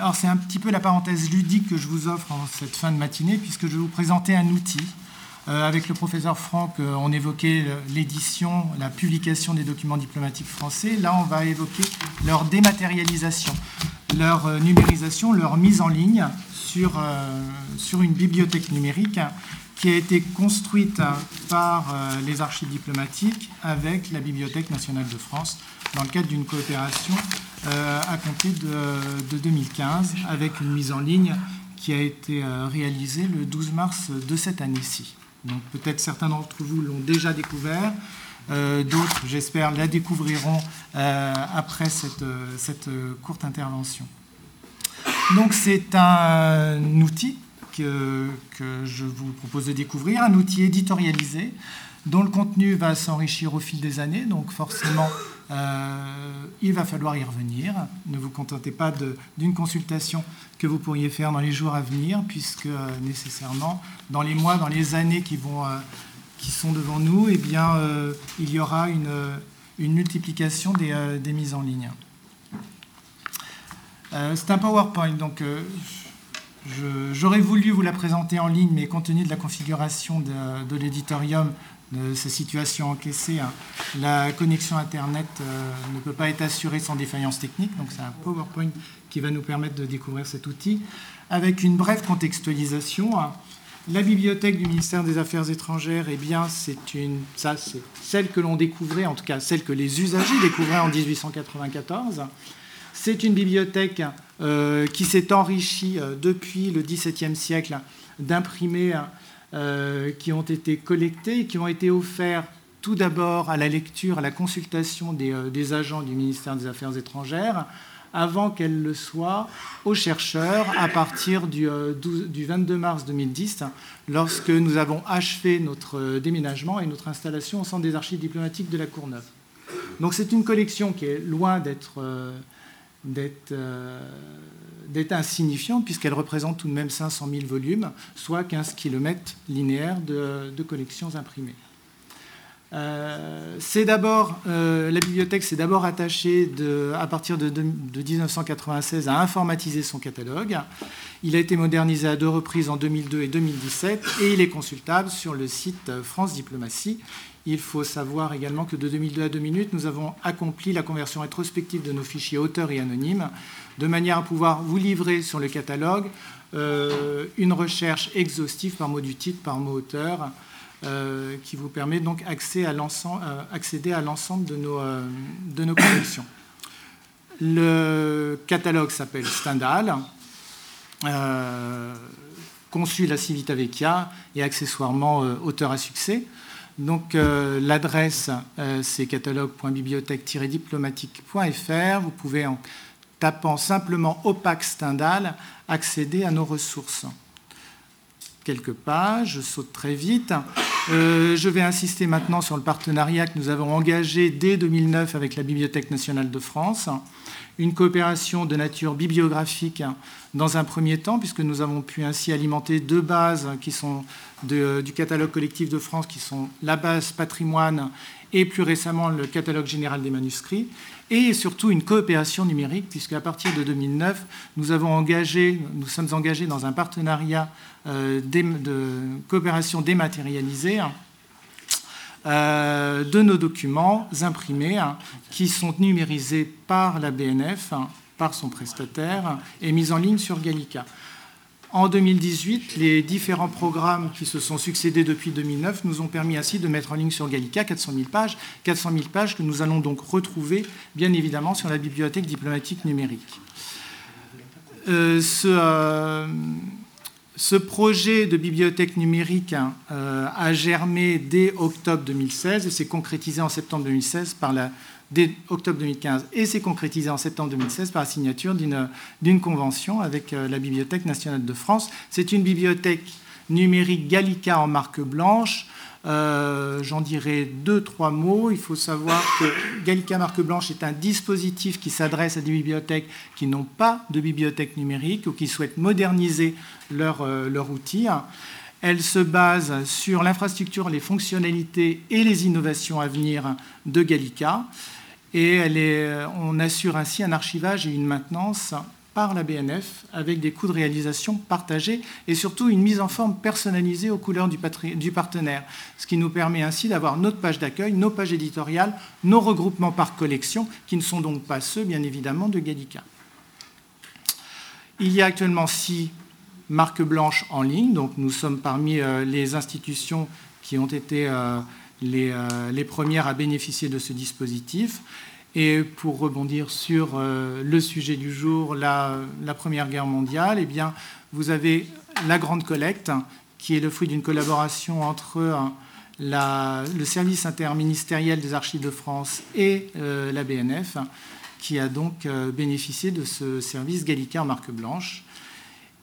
alors c'est un petit peu la parenthèse ludique que je vous offre en cette fin de matinée, puisque je vais vous présenter un outil. Euh, avec le professeur Franck, euh, on évoquait l'édition, la publication des documents diplomatiques français. Là, on va évoquer leur dématérialisation, leur numérisation, leur mise en ligne sur, sur une bibliothèque numérique qui a été construite par euh, les archives diplomatiques avec la Bibliothèque nationale de France dans le cadre d'une coopération euh, à compter de, 2015 avec une mise en ligne qui a été euh, réalisée le 12 mars de cette année-ci. Donc peut-être certains d'entre vous l'ont déjà découvert, d'autres, j'espère, la découvriront après cette, courte intervention. Donc c'est un outil que, je vous propose de découvrir, un outil éditorialisé dont le contenu va s'enrichir au fil des années, donc forcément euh, il va falloir y revenir. Ne vous contentez pas d'une consultation que vous pourriez faire dans les jours à venir, puisque euh, nécessairement, dans les mois, dans les années qui, vont, euh, qui sont devant nous, eh bien, il y aura une, une multiplication des, des, mises en ligne. C'est un PowerPoint, donc J'aurais voulu vous la présenter en ligne, mais compte tenu de la configuration de, l'éditorium, de sa situation encaissée, hein, la connexion Internet euh, ne peut pas être assurée sans défaillance technique. Donc c'est un PowerPoint qui va nous permettre de découvrir cet outil. Avec une brève contextualisation, hein. la bibliothèque du ministère des Affaires étrangères, eh bien, c'est celle que l'on découvrait, en tout cas celle que les usagers découvraient en 1894. C'est une bibliothèque euh, qui s'est enrichie euh, depuis le XVIIe siècle d'imprimés euh, qui ont été collectés qui ont été offerts tout d'abord à la lecture, à la consultation des, agents du ministère des Affaires étrangères, avant qu'elle le soit aux chercheurs à partir du, du, 22 mars 2010, lorsque nous avons achevé notre déménagement et notre installation au centre des archives diplomatiques de la Courneuve. Donc c'est une collection qui est loin d'être d'être insignifiante, puisqu'elle représente tout de même 500 000 volumes, soit 15 km linéaires de, collections imprimées. Euh, c'est d'abord, euh, la bibliothèque s'est d'abord attachée à partir de, de, 1996 à informatiser son catalogue. Il a été modernisé à deux reprises en 2002 et 2017 et il est consultable sur le site France Diplomatie. Il faut savoir également que de 2002 à 2008, nous avons accompli la conversion rétrospective de nos fichiers auteurs et anonymes, de manière à pouvoir vous livrer sur le catalogue euh, une recherche exhaustive par mot du titre, par mot auteur, euh, qui vous permet donc accéder à euh, l'ensemble de nos, de nos collections. Le catalogue s'appelle Stendhal, conçu la Civita Vecchia et accessoirement auteur à succès. Donc euh, l'adresse, euh, c'est catalogue.bibliothèque-diplomatique.fr. Vous pouvez, en tapant simplement opaque Stendhal, accéder à nos ressources. Quelques pages, je saute très vite. Euh, je vais insister maintenant sur le partenariat que nous avons engagé dès 2009 avec la Bibliothèque nationale de France une coopération de nature bibliographique dans un premier temps, puisque nous avons pu ainsi alimenter deux bases qui sont du catalogue collectif de France, qui sont la base patrimoine et plus récemment le catalogue général des manuscrits, et surtout une coopération numérique, puisque à partir de 2009, nous, sommes engagés dans un partenariat euh, de coopération dématérialisée euh, de nos documents imprimés hein, qui sont numérisés par la BNF, hein, par son prestataire, et mis en ligne sur Gallica. En 2018, les différents programmes qui se sont succédés depuis 2009 nous ont permis ainsi de mettre en ligne sur Gallica 400 000 pages, 400 000 pages que nous allons donc retrouver bien évidemment sur la bibliothèque diplomatique numérique. Euh, ce, euh, ce projet de bibliothèque numérique euh, a germé dès octobre 2016 et s'est concrétisé en septembre 2016 par la dès octobre 2015 et s'est concrétisé en septembre 2016 par la signature d'une convention avec euh, la Bibliothèque nationale de France. C'est une bibliothèque numérique Gallica en marque blanche euh, j'en dirai deux, trois mots. Il faut savoir que Gallica Marque Blanche est un dispositif qui s'adresse à des bibliothèques qui n'ont pas de bibliothèque numérique ou qui souhaitent moderniser leur, euh, leur outil. Elle se base sur l'infrastructure, les fonctionnalités et les innovations à venir de Gallica. Et est, on assure ainsi un archivage et une maintenance par la BNF avec des coûts de réalisation partagés et surtout une mise en forme personnalisée aux couleurs du, du partenaire, ce qui nous permet ainsi d'avoir notre page d'accueil, nos pages éditoriales, nos regroupements par collection, qui ne sont donc pas ceux, bien évidemment, de Gallica. Il y a actuellement six marques blanches en ligne, donc nous sommes parmi euh, les institutions qui ont été euh, les, premières à bénéficier de ce dispositif. Et pour rebondir sur euh, le sujet du jour, la, Première Guerre mondiale, eh bien, vous avez la Grande Collecte, qui est le fruit d'une collaboration entre euh, le service interministériel des archives de France et la BNF, qui a donc bénéficié de ce service Gallica en marque blanche.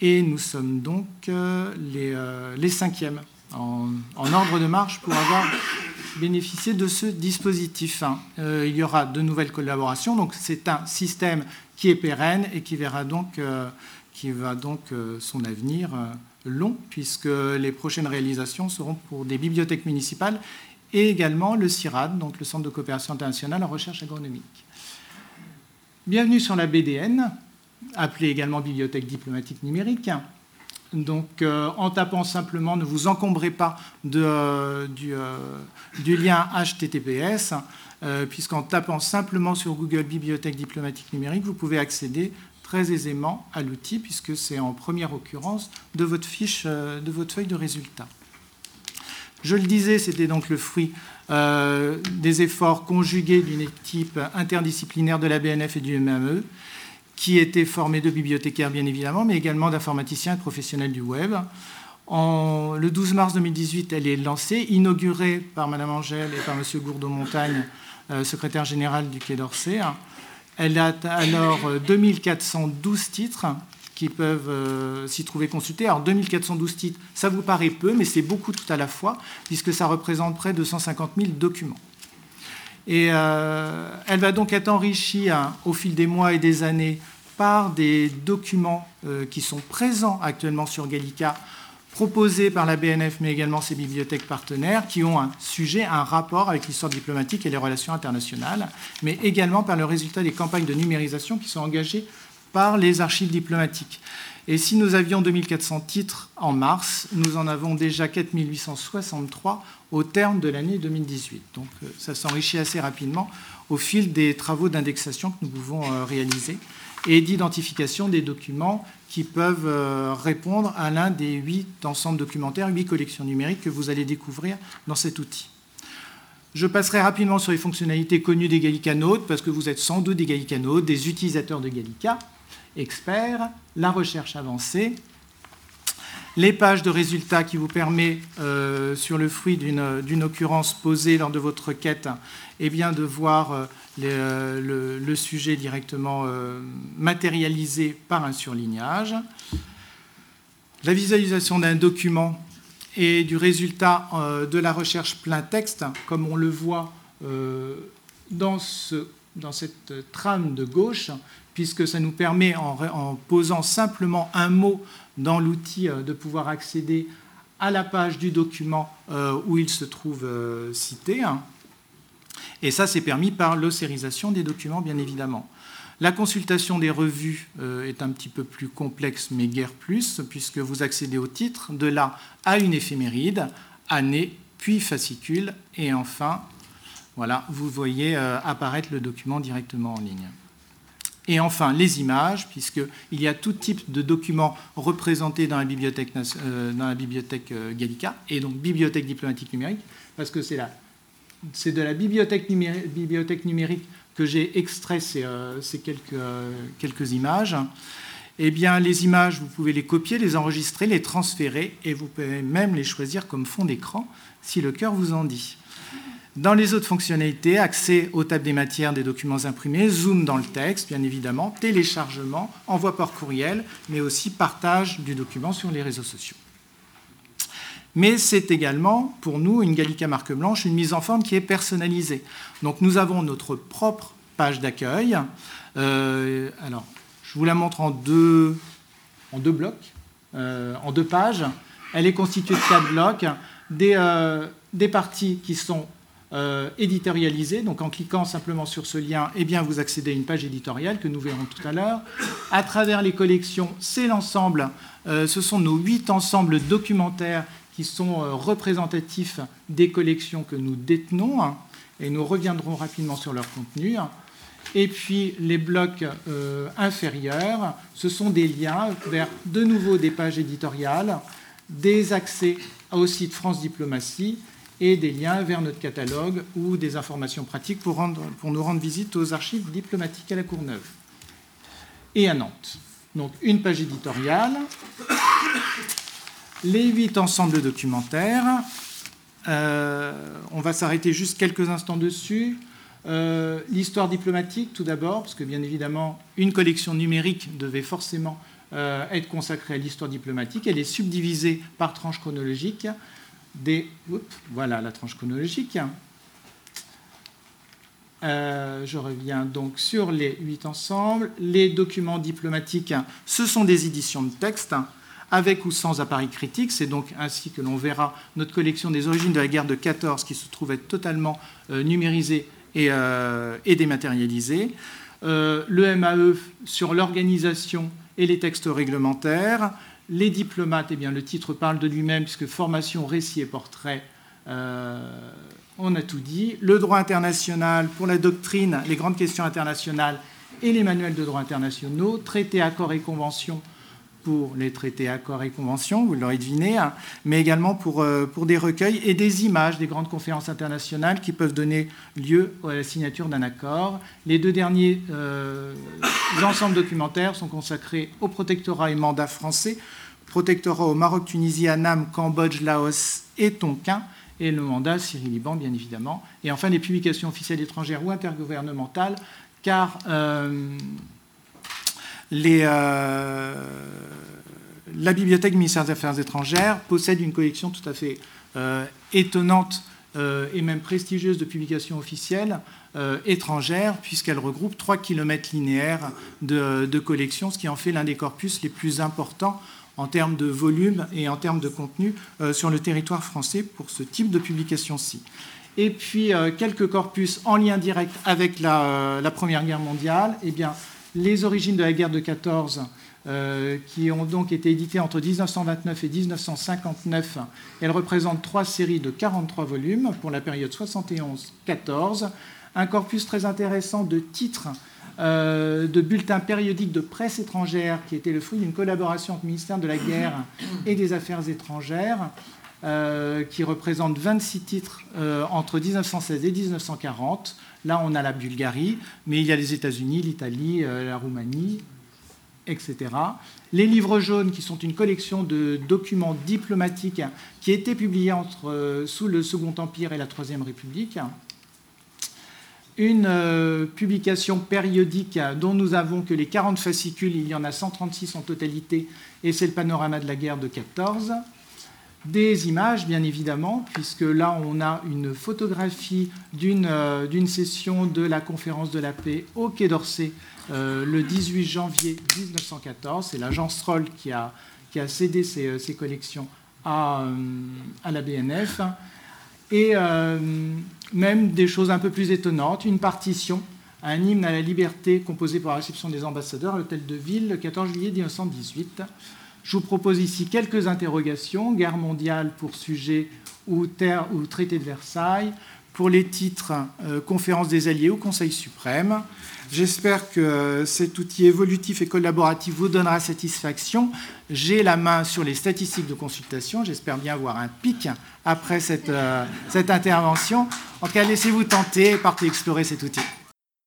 Et nous sommes donc les cinquièmes en, ordre de marche pour avoir bénéficié de ce dispositif. Euh, il y aura de nouvelles collaborations, donc c'est un système qui est pérenne et qui verra donc, euh, qui va donc euh, son avenir long, puisque les prochaines réalisations seront pour des bibliothèques municipales et également le CIRAD, donc le Centre de coopération internationale en recherche agronomique. Bienvenue sur la BDN, appelée également Bibliothèque diplomatique numérique. Donc, euh, en tapant simplement, ne vous encombrez pas euh, euh, du, lien HTTPS, puisqu'en tapant simplement sur Google Bibliothèque diplomatique numérique, vous pouvez accéder très aisément à l'outil, puisque c'est en première occurrence de votre fiche, de votre feuille de résultats. Je le disais, c'était donc le fruit des efforts conjugués d'une équipe interdisciplinaire de la BNF et du MME qui était formé de bibliothécaires bien évidemment, mais également d'informaticiens et professionnels du web. Le 12 mars 2018, elle est lancée, inaugurée par Mme Angèle et par M. Gourdeau-Montagne, euh, secrétaire général du Quai d'Orsay. Elle a alors 2412 euh, titres qui peuvent euh, s'y trouver consultés. Alors 2412 titres, ça vous paraît peu, mais c'est beaucoup tout à la fois, puisque ça représente près de 150 000 documents. Euh, elle va donc être enrichie hein, au fil des mois et des années par des documents euh, qui sont présents actuellement sur Gallica, proposés par la BNF, mais également ses bibliothèques partenaires, qui ont un sujet, un rapport avec l'histoire diplomatique et les relations internationales, mais également par le résultat des campagnes de numérisation qui sont engagées par les archives diplomatiques. Et si nous avions 2400 titres en mars, nous en avons déjà 4863 au terme de l'année 2018. Donc euh, ça s'enrichit assez rapidement au fil des travaux d'indexation que nous pouvons euh, réaliser et d'identification des documents qui peuvent euh, répondre à l'un des huit ensembles documentaires, huit collections numériques que vous allez découvrir dans cet outil. Je passerai rapidement sur les fonctionnalités connues des Gallica Notes, parce que vous êtes sans doute des Gallica Notes, des utilisateurs de Gallica, experts, la recherche avancée, les pages de résultats qui vous permettent, euh, sur le fruit d'une occurrence posée lors de votre quête, eh bien, de voir euh, euh, le, sujet directement matérialisé par un surlignage. La visualisation d'un document et du résultat de la recherche plein texte, comme on le voit dans, ce, dans cette trame de gauche, puisque ça nous permet, en, posant simplement un mot dans l'outil, euh, de pouvoir accéder à la page du document euh, où il se trouve euh, cité. Hein. Et ça, c'est permis par l'ossérisation des documents, bien évidemment. La consultation des revues est un petit peu plus complexe, mais guère plus, puisque vous accédez au titre, de là à une éphéméride, année, puis fascicule, et enfin, voilà, vous voyez apparaître le document directement en ligne. Et enfin, les images, puisqu'il y a tout type de documents représentés dans la bibliothèque, euh, euh, Gallica, et donc bibliothèque diplomatique numérique, parce que c'est, de la bibliothèque numérique, que j'ai extrait ces, euh, quelques, images. Eh bien, les images, vous pouvez les copier, les enregistrer, les transférer, et vous pouvez même les choisir comme fond d'écran, si le cœur vous en dit. Dans les autres fonctionnalités, accès aux tables des matières des documents imprimés, zoom dans le texte, bien évidemment, téléchargement, envoi par courriel, mais aussi partage du document sur les réseaux sociaux. Mais c'est également, pour nous, une Gallica marque blanche, une mise en forme qui est personnalisée. Donc nous avons notre propre page d'accueil. Euh, alors, je vous la montre en deux, en deux blocs, euh, en deux pages. Elle est constituée de quatre blocs, euh, des parties qui sont euh. Donc en cliquant simplement sur ce lien, eh bien, vous accédez à une page éditoriale que nous verrons tout à l'heure. À travers les collections, c'est l'ensemble, euh, ce sont nos huit ensembles documentaires qui sont euh, représentatifs des collections que nous détenons, hein, et nous reviendrons rapidement sur leur contenu. Et puis les blocs inférieurs, ce sont des liens vers de nouveau des pages éditoriales, des accès au site France Diplomatie et des liens vers notre catalogue ou des informations pratiques pour, nous rendre visite aux archives diplomatiques à la Courneuve et à Nantes. Donc une page éditoriale, les huit ensembles documentaires. Euh, on va s'arrêter juste quelques instants dessus. Euh, l'histoire diplomatique, tout d'abord, parce que bien évidemment, une collection numérique devait forcément euh, être consacrée à l'histoire diplomatique. Elle est subdivisée par tranche chronologique voilà la tranche chronologique. Euh, je reviens donc sur les huit ensembles. Les documents diplomatiques, ce sont des éditions de texte, avec ou sans appareil critique. C'est donc ainsi que l'on verra notre collection des origines de la guerre de 14, qui se trouve être totalement euh, numérisée et, euh, et dématérialisée. le MAE sur l'organisation et les textes réglementaires. Les diplomates, eh bien, le titre parle de lui-même, puisque formation, récit et portrait, euh, on a tout dit. Le droit international pour la doctrine, les grandes questions internationales et les manuels de droit internationaux, traités, accords et conventions pour les traités, accords et conventions, vous l'aurez deviné, hein, mais également pour, euh, pour des recueils et des images des grandes conférences internationales qui peuvent donner lieu à la signature d'un accord. Les deux derniers euh, ensembles documentaires sont consacrés au protectorat et mandat français, protectorat au Maroc, Tunisie, Annam, Cambodge, Laos et Tonkin, et le mandat Syrie-Liban, bien évidemment. Et enfin, les publications officielles étrangères ou intergouvernementales, car euh, euh, la bibliothèque du ministère des Affaires étrangères possède une collection tout à fait euh, étonnante euh, et même prestigieuse de publications officielles étrangères, puisqu'elle regroupe 3 km linéaires de, de collections, ce qui en fait l'un des corpus les plus importants en termes de volume et en termes de contenu sur le territoire français pour ce type de publication-ci. Et puis quelques corpus en lien direct avec la, la Première Guerre mondiale. Eh bien, les origines de la guerre de 14, euh, qui ont donc été éditées entre 1929 et 1959. Elles représentent trois séries de 43 volumes pour la période 71-14. Un corpus très intéressant de titres euh, de bulletins périodiques de presse étrangère qui était le fruit d'une collaboration entre le ministère de la Guerre et des Affaires étrangères. Euh, qui représente 26 titres entre 1916 et 1940, Là, on a la Bulgarie, mais il y a les États-Unis, l'Italie, la Roumanie, etc. Les livres jaunes, qui sont une collection de documents diplomatiques qui étaient publiés entre, euh, sous le Second Empire et la Troisième République. Une euh, publication périodique dont nous avons que les 40 fascicules, il y en a 136 en totalité, et c'est le panorama de la guerre de 14 des images, bien évidemment, puisque là, on a une photographie euh, d'une session de la conférence de la paix au Quai d'Orsay euh, le 18 janvier 1914. C'est l'agence Roll qui a, cédé ses, euh, collections à, à, la BNF. Et même des choses un peu plus étonnantes, une partition, un hymne à la liberté composé pour la réception des ambassadeurs à l'hôtel de ville le 14 juillet 1918. Je vous propose ici quelques interrogations. Guerre mondiale pour sujet ou, terre, ou traité de Versailles, pour les titres euh, Conférence des Alliés ou Conseil suprême. J'espère que euh, cet outil évolutif et collaboratif vous donnera satisfaction. J'ai la main sur les statistiques de consultation. J'espère bien avoir un pic après cette, euh, intervention. En tout cas, laissez-vous tenter partez explorer cet outil.